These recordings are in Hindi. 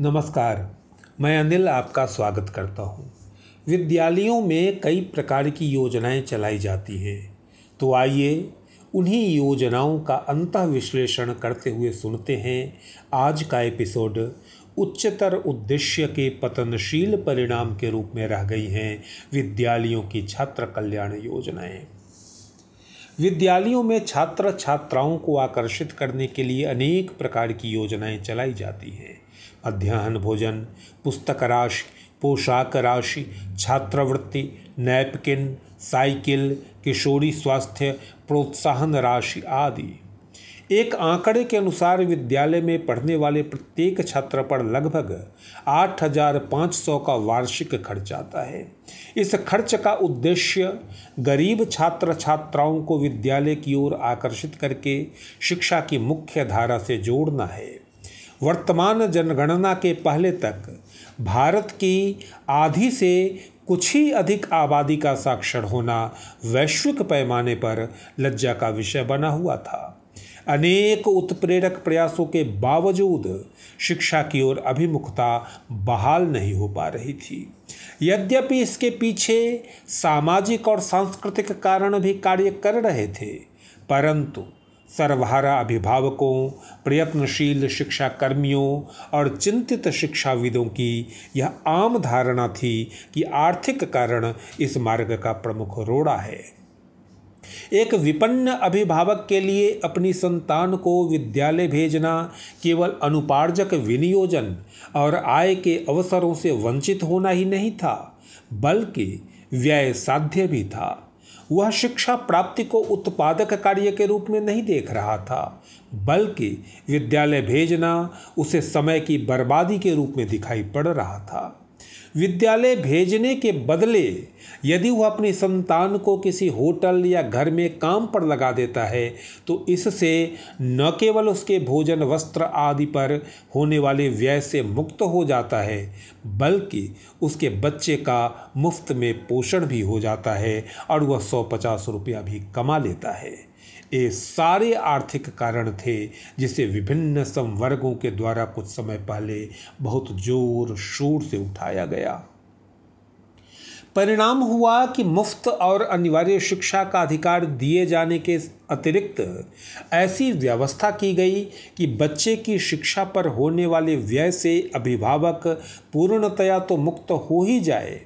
नमस्कार, मैं अनिल आपका स्वागत करता हूँ। विद्यालयों में कई प्रकार की योजनाएँ चलाई जाती हैं। तो आइए उन्हीं योजनाओं का अंत विश्लेषण करते हुए सुनते हैं आज का एपिसोड उच्चतर उद्देश्य के पतनशील परिणाम के रूप में रह गई हैं विद्यालयों की छात्र कल्याण योजनाएँ। विद्यालयों में छात्र छात्राओं को आकर्षित करने के लिए अनेक प्रकार की योजनाएँ चलाई जाती हैं। मध्याह्न भोजन, पुस्तक राशि, पोशाक राशि, छात्रवृत्ति, नैपकिन, साइकिल, किशोरी स्वास्थ्य, प्रोत्साहन राशि आदि। एक आंकड़े के अनुसार विद्यालय में पढ़ने वाले प्रत्येक छात्र पर लगभग 8,500 का वार्षिक खर्च आता है। इस खर्च का उद्देश्य गरीब छात्र छात्राओं को विद्यालय की ओर आकर्षित करके शिक्षा की मुख्य धारा से जोड़ना है। वर्तमान जनगणना के पहले तक भारत की आधी से कुछ ही अधिक आबादी का साक्षर होना वैश्विक पैमाने पर लज्जा का विषय बना हुआ था। अनेक उत्प्रेरक प्रयासों के बावजूद शिक्षा की ओर अभिमुखता बहाल नहीं हो पा रही थी। यद्यपि इसके पीछे सामाजिक और सांस्कृतिक कारण भी कार्य कर रहे थे, परंतु सर्वहारा अभिभावकों, प्रयत्नशील शिक्षा कर्मियों और चिंतित शिक्षाविदों की यह आम धारणा थी कि आर्थिक कारण इस मार्ग का प्रमुख रोड़ा है। एक विपन्न अभिभावक के लिए अपनी संतान को विद्यालय भेजना केवल अनुपार्जक विनियोजन और आय के अवसरों से वंचित होना ही नहीं था, बल्कि व्यय साध्य भी था। वह शिक्षा प्राप्ति को उत्पादक कार्य के रूप में नहीं देख रहा था, बल्कि विद्यालय भेजना उसे समय की बर्बादी के रूप में दिखाई पड़ रहा था। विद्यालय भेजने के बदले यदि वह अपनी संतान को किसी होटल या घर में काम पर लगा देता है तो इससे न केवल उसके भोजन, वस्त्र आदि पर होने वाले व्यय से मुक्त हो जाता है, बल्कि उसके बच्चे का मुफ़्त में पोषण भी हो जाता है और वह सौ पचास रुपया भी कमा लेता है। ये सारे आर्थिक कारण थे जिसे विभिन्न संवर्गों के द्वारा कुछ समय पहले बहुत ज़ोर शोर से उठाया गया। परिणाम हुआ कि मुफ़्त और अनिवार्य शिक्षा का अधिकार दिए जाने के अतिरिक्त ऐसी व्यवस्था की गई कि बच्चे की शिक्षा पर होने वाले व्यय से अभिभावक पूर्णतया तो मुक्त हो ही जाए।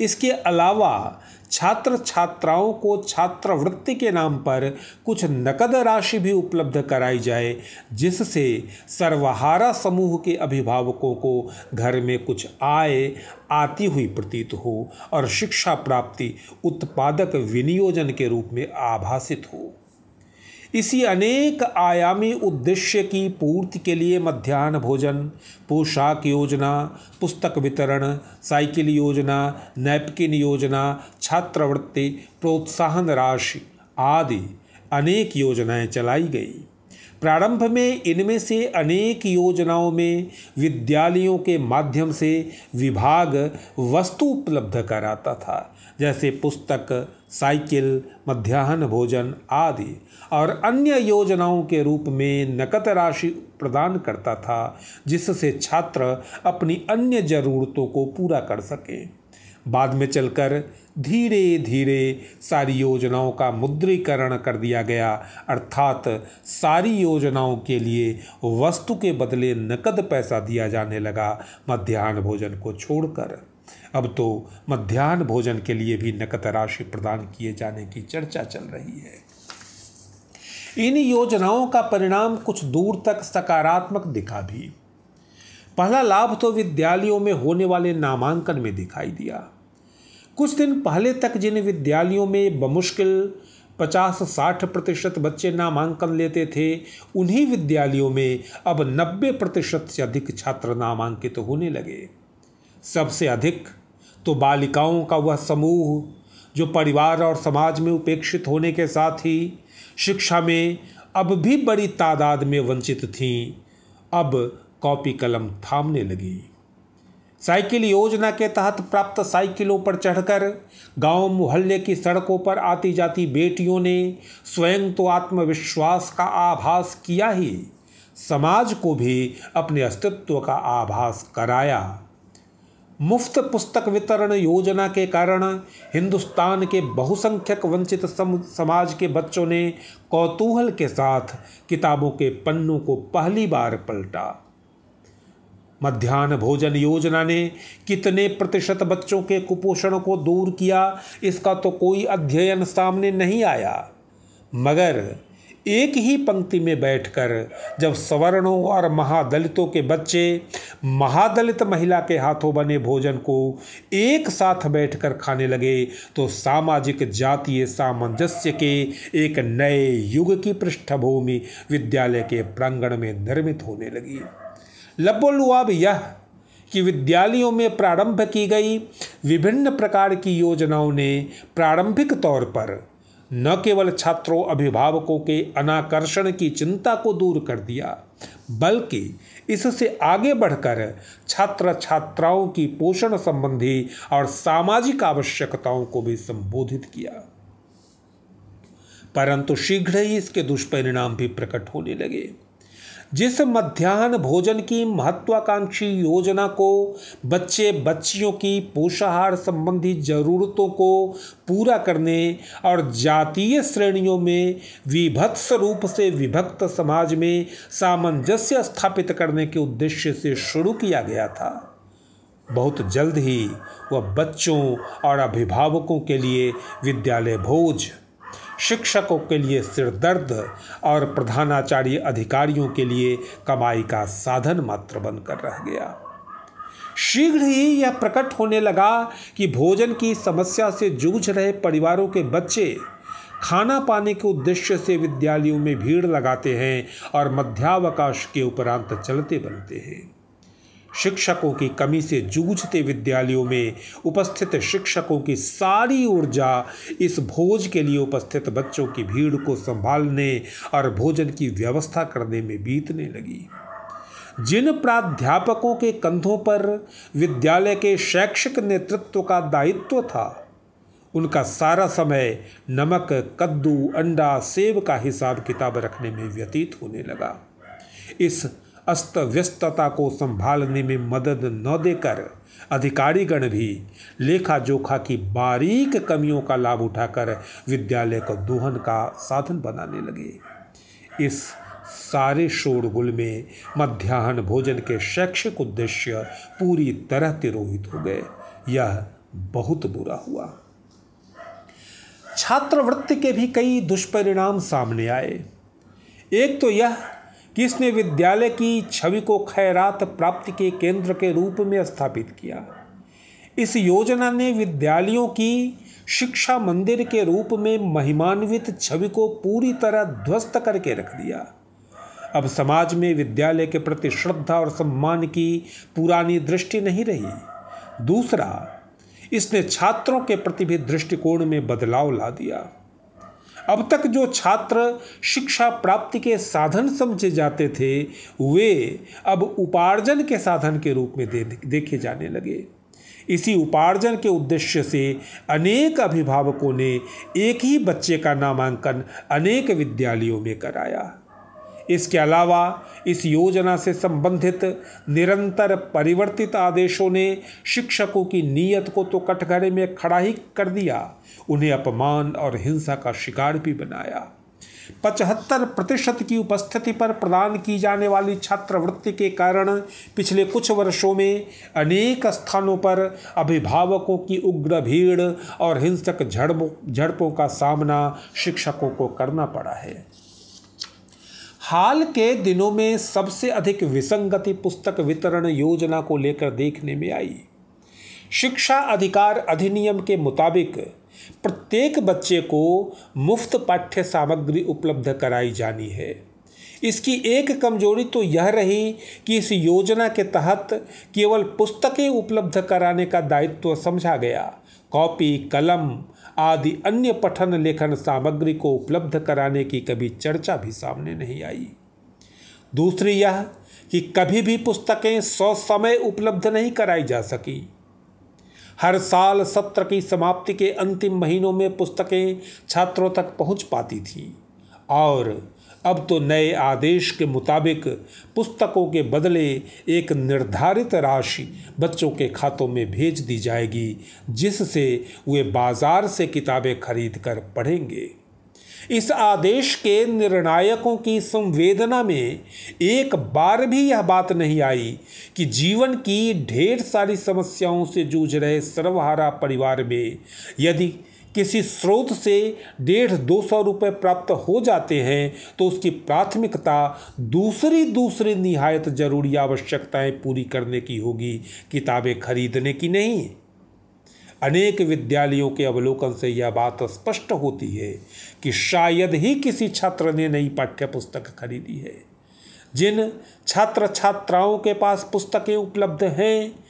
इसके अलावा छात्र छात्राओं को छात्रवृत्ति के नाम पर कुछ नकद राशि भी उपलब्ध कराई जाए, जिससे सर्वहारा समूह के अभिभावकों को घर में कुछ आय आती हुई प्रतीत हो और शिक्षा प्राप्ति उत्पादक विनियोजन के रूप में आभासित हो। इसी अनेक आयामी उद्देश्य की पूर्ति के लिए मध्यान्ह भोजन, पोशाक योजना, पुस्तक वितरण, साइकिल योजना, नैपकिन योजना, छात्रवृत्ति, प्रोत्साहन राशि आदि अनेक योजनाएँ चलाई गई। प्रारंभ में इनमें से अनेक योजनाओं में विद्यालयों के माध्यम से विभाग वस्तु उपलब्ध कराता था। जैसे पुस्तक, साइकिल, मध्याह्न भोजन आदि। और अन्य योजनाओं के रूप में नकद राशि प्रदान करता था, जिससे छात्र अपनी अन्य ज़रूरतों को पूरा कर सके। बाद में चलकर धीरे धीरे सारी योजनाओं का मुद्रीकरण कर दिया गया। अर्थात सारी योजनाओं के लिए वस्तु के बदले नकद पैसा दिया जाने लगा मध्याह्न भोजन को छोड़कर। अब तो मध्यान्ह भोजन के लिए भी नकद राशि प्रदान किए जाने की चर्चा चल रही है। इन योजनाओं का परिणाम कुछ दूर तक सकारात्मक दिखा भी। पहला लाभ तो विद्यालयों में होने वाले नामांकन में दिखाई दिया। कुछ दिन पहले तक जिन विद्यालयों में बमुश्किल पचास साठ प्रतिशत बच्चे नामांकन लेते थे, उन्हीं विद्यालयों में अब नब्बे प्रतिशत से अधिक छात्र नामांकित तो होने लगे। सबसे अधिक तो बालिकाओं का वह समूह, जो परिवार और समाज में उपेक्षित होने के साथ ही शिक्षा में अब भी बड़ी तादाद में वंचित थीं, अब कॉपी कलम थामने लगी। साइकिल योजना के तहत प्राप्त साइकिलों पर चढ़कर गाँव मोहल्ले की सड़कों पर आती जाती बेटियों ने स्वयं तो आत्मविश्वास का आभास किया ही, समाज को भी अपने अस्तित्व का आभास कराया। मुफ़्त पुस्तक वितरण योजना के कारण हिंदुस्तान के बहुसंख्यक वंचित समाज के बच्चों ने कौतूहल के साथ किताबों के पन्नों को पहली बार पलटा। मध्यान्ह भोजन योजना ने कितने प्रतिशत बच्चों के कुपोषण को दूर किया, इसका तो कोई अध्ययन सामने नहीं आया। मगर एक ही पंक्ति में बैठकर जब सवर्णों और महादलितों के बच्चे, महादलित महिला के हाथों बने भोजन को एक साथ बैठकर खाने लगे तो सामाजिक जातीय सामंजस्य के एक नए युग की पृष्ठभूमि विद्यालय के प्रांगण में निर्मित होने लगी। लबोलुआब यह कि विद्यालयों में प्रारंभ की गई विभिन्न प्रकार की योजनाओं ने प्रारंभिक तौर पर न केवल छात्रों अभिभावकों के अनाकर्षण की चिंता को दूर कर दिया, बल्कि इससे आगे बढ़कर छात्र छात्राओं की पोषण संबंधी और सामाजिक आवश्यकताओं को भी संबोधित किया। परंतु शीघ्र ही इसके दुष्परिणाम भी प्रकट होने लगे। जिस मध्यान्ह भोजन की महत्वाकांक्षी योजना को, बच्चे बच्चियों की पोषाहार संबंधी ज़रूरतों को पूरा करने और जातीय श्रेणियों में विभत्स रूप से विभक्त समाज में सामंजस्य स्थापित करने के उद्देश्य से शुरू किया गया था। बहुत जल्द ही वह बच्चों और अभिभावकों के लिए विद्यालय भोज शिक्षकों के लिए सिरदर्द और प्रधानाचार्य अधिकारियों के लिए कमाई का साधन मात्र बनकर रह गया। शीघ्र ही यह प्रकट होने लगा कि भोजन की समस्या से जूझ रहे परिवारों के बच्चे खाना पाने के उद्देश्य से विद्यालयों में भीड़ लगाते हैं और मध्यावकाश के उपरांत चलते बनते हैं। शिक्षकों की कमी से जूझते विद्यालयों में उपस्थित शिक्षकों की सारी ऊर्जा इस भोज के लिए उपस्थित बच्चों की भीड़ को संभालने और भोजन की व्यवस्था करने में बीतने लगी। जिन प्राध्यापकों के कंधों पर विद्यालय के शैक्षिक नेतृत्व का दायित्व था, उनका सारा समय नमक, कद्दू, अंडा, सेब का हिसाब किताब रखने में व्यतीत होने लगा। इस अस्त व्यस्तता को संभालने में मदद न देकर अधिकारीगण भी लेखा जोखा की बारीक कमियों का लाभ उठाकर विद्यालय को दोहन का साधन बनाने लगे। इस सारे शोरगुल में मध्याह्न भोजन के शैक्षिक उद्देश्य पूरी तरह तिरोहित हो गए। यह बहुत बुरा हुआ। छात्रवृत्ति के भी कई दुष्परिणाम सामने आए। एक तो यह कि इसने विद्यालय की छवि को खैरात प्राप्ति के केंद्र के रूप में स्थापित किया? इस योजना ने विद्यालयों की शिक्षा मंदिर के रूप में महिमान्वित छवि को पूरी तरह ध्वस्त करके रख दिया। अब समाज में विद्यालय के प्रति श्रद्धा और सम्मान की पुरानी दृष्टि नहीं रही। दूसरा, इसने छात्रों के प्रति भी दृष्टिकोण में बदलाव ला दिया। अब तक जो छात्र शिक्षा प्राप्ति के साधन समझे जाते थे वे अब उपार्जन के साधन के रूप में दे, देखे जाने लगे। इसी उपार्जन के उद्देश्य से अनेक अभिभावकों ने एक ही बच्चे का नामांकन अनेक विद्यालयों में कराया। इसके अलावा इस योजना से संबंधित निरंतर परिवर्तित आदेशों ने शिक्षकों की नीयत को तो कटघरे में खड़ा ही कर दिया, उन्हें अपमान और हिंसा का शिकार भी बनाया। पचहत्तर प्रतिशत की उपस्थिति पर प्रदान की जाने वाली छात्रवृत्ति के कारण पिछले कुछ वर्षों में अनेक स्थानों पर अभिभावकों की उग्र भीड़ और हिंसक झड़पों का सामना शिक्षकों को करना पड़ा है। हाल के दिनों में सबसे अधिक विसंगति पुस्तक वितरण योजना को लेकर देखने में आई। शिक्षा अधिकार अधिनियम के मुताबिक प्रत्येक बच्चे को मुफ़्त पाठ्य सामग्री उपलब्ध कराई जानी है। इसकी एक कमज़ोरी तो यह रही कि इस योजना के तहत केवल पुस्तकें उपलब्ध कराने का दायित्व समझा गया। कॉपी, कलम आदि अन्य पठन लेखन सामग्री को उपलब्ध कराने की कभी चर्चा भी सामने नहीं आई। दूसरी यह कि कभी भी पुस्तकें सौ समय उपलब्ध नहीं कराई जा सकी। हर साल सत्र की समाप्ति के अंतिम महीनों में पुस्तकें छात्रों तक पहुँच पाती थीं और अब तो नए आदेश के मुताबिक पुस्तकों के बदले एक निर्धारित राशि बच्चों के खातों में भेज दी जाएगी, जिससे वे बाज़ार से किताबें खरीद कर पढ़ेंगे। इस आदेश के निर्णायकों की संवेदना में एक बार भी यह बात नहीं आई कि जीवन की ढेर सारी समस्याओं से जूझ रहे सर्वहारा परिवार में यदि किसी स्रोत से डेढ़ दो सौ रुपये प्राप्त हो जाते हैं तो उसकी प्राथमिकता दूसरी दूसरी निहायत ज़रूरी आवश्यकताएँ पूरी करने की होगी, किताबें खरीदने की नहीं। अनेक विद्यालयों के अवलोकन से यह बात स्पष्ट होती है कि शायद ही किसी छात्र ने नई पाठ्य पुस्तक खरीदी है। जिन छात्र छात्राओं के पास पुस्तकें उपलब्ध हैं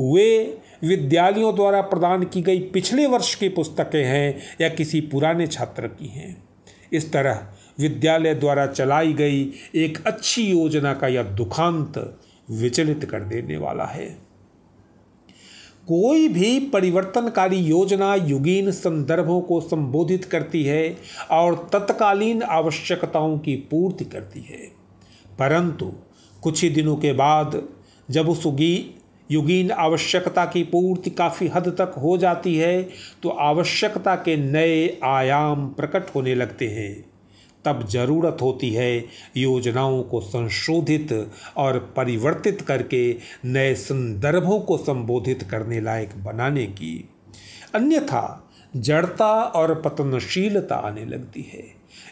वे विद्यालयों द्वारा प्रदान की गई पिछले वर्ष की पुस्तकें हैं या किसी पुराने छात्र की हैं। इस तरह विद्यालय द्वारा चलाई गई एक अच्छी योजना का यह दुखांत विचलित कर देने वाला है। कोई भी परिवर्तनकारी योजना युगीन संदर्भों को संबोधित करती है और तत्कालीन आवश्यकताओं की पूर्ति करती है। परंतु कुछ ही दिनों के बाद जब उस युगीन आवश्यकता की पूर्ति काफ़ी हद तक हो जाती है तो आवश्यकता के नए आयाम प्रकट होने लगते हैं। तब ज़रूरत होती है योजनाओं को संशोधित और परिवर्तित करके नए संदर्भों को संबोधित करने लायक बनाने की। अन्यथा जड़ता और पतनशीलता आने लगती है।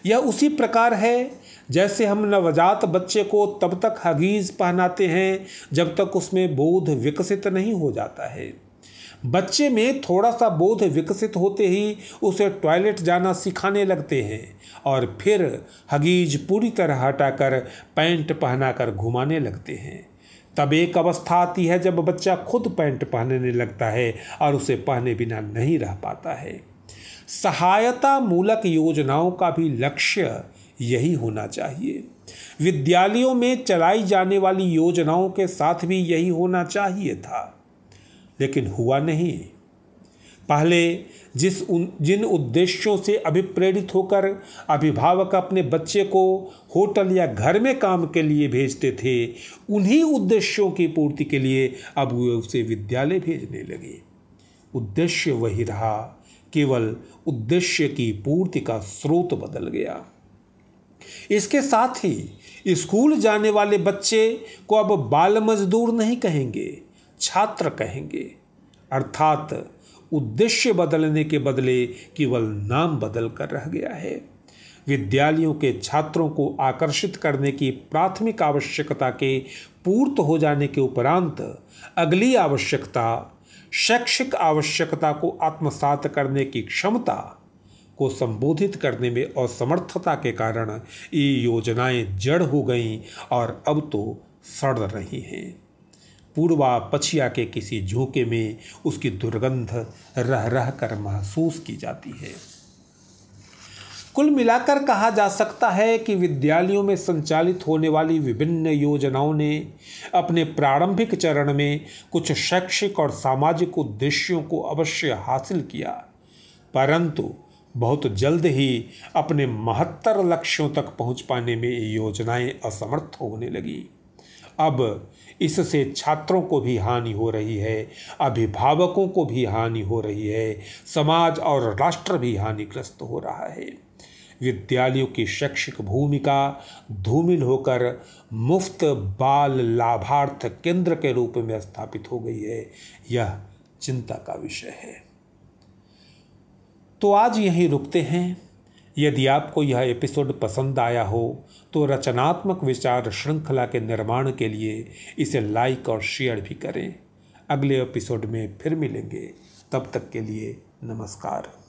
यह उसी प्रकार है जैसे हम नवजात बच्चे को तब तक हगीज पहनाते हैं जब तक उसमें बोध विकसित नहीं हो जाता है। बच्चे में थोड़ा सा बोध विकसित होते ही उसे टॉयलेट जाना सिखाने लगते हैं और फिर हगीज पूरी तरह हटाकर पैंट पहनाकर घुमाने लगते हैं। तब एक अवस्था आती है जब बच्चा खुद पैंट पहनने लगता है और उसे पहने बिना नहीं रह पाता है। सहायता मूलक योजनाओं का भी लक्ष्य यही होना चाहिए। विद्यालयों में चलाई जाने वाली योजनाओं के साथ भी यही होना चाहिए था। लेकिन हुआ नहीं। पहले जिस उन, जिन उद्देश्यों से अभिप्रेरित होकर अभिभावक अपने बच्चे को होटल या घर में काम के लिए भेजते थे, उन्हीं उद्देश्यों की पूर्ति के लिए अब वे उसे विद्यालय भेजने लगे। उद्देश्य वही रहा, केवल उद्देश्य की पूर्ति का स्रोत बदल गया। इसके साथ ही स्कूल जाने वाले बच्चे को अब बाल मजदूर नहीं कहेंगे, छात्र कहेंगे। अर्थात उद्देश्य बदलने के बदले केवल नाम बदल कर रह गया है। विद्यालयों के छात्रों को आकर्षित करने की प्राथमिक आवश्यकता के पूर्त हो जाने के उपरांत अगली आवश्यकता, शैक्षिक आवश्यकता को आत्मसात करने की क्षमता को संबोधित करने में असमर्थता के कारण ये योजनाएँ जड़ हो गईं और अब तो सड़ रही हैं। पूर्वा पछिया के किसी झोंके में उसकी दुर्गंध रह रह कर महसूस की जाती है। कुल मिलाकर कहा जा सकता है कि विद्यालयों में संचालित होने वाली विभिन्न योजनाओं ने अपने प्रारंभिक चरण में कुछ शैक्षिक और सामाजिक उद्देश्यों को अवश्य हासिल किया, परंतु बहुत जल्द ही अपने महत्तर लक्ष्यों तक पहुँच पाने में ये योजनाएँ असमर्थ होने लगी। अब इससे छात्रों को भी हानि हो रही है, अभिभावकों को भी हानि हो रही है, समाज और राष्ट्र भी हानिग्रस्त हो रहा है। विद्यालयों की शैक्षिक भूमिका धूमिल होकर मुफ़्त बाल लाभार्थ केंद्र के रूप में स्थापित हो गई है। यह चिंता का विषय है। तो आज यहीं रुकते हैं। यदि आपको यह एपिसोड पसंद आया हो तो रचनात्मक विचार श्रृंखला के निर्माण के लिए इसे लाइक और शेयर भी करें। अगले एपिसोड में फिर मिलेंगे। तब तक के लिए नमस्कार।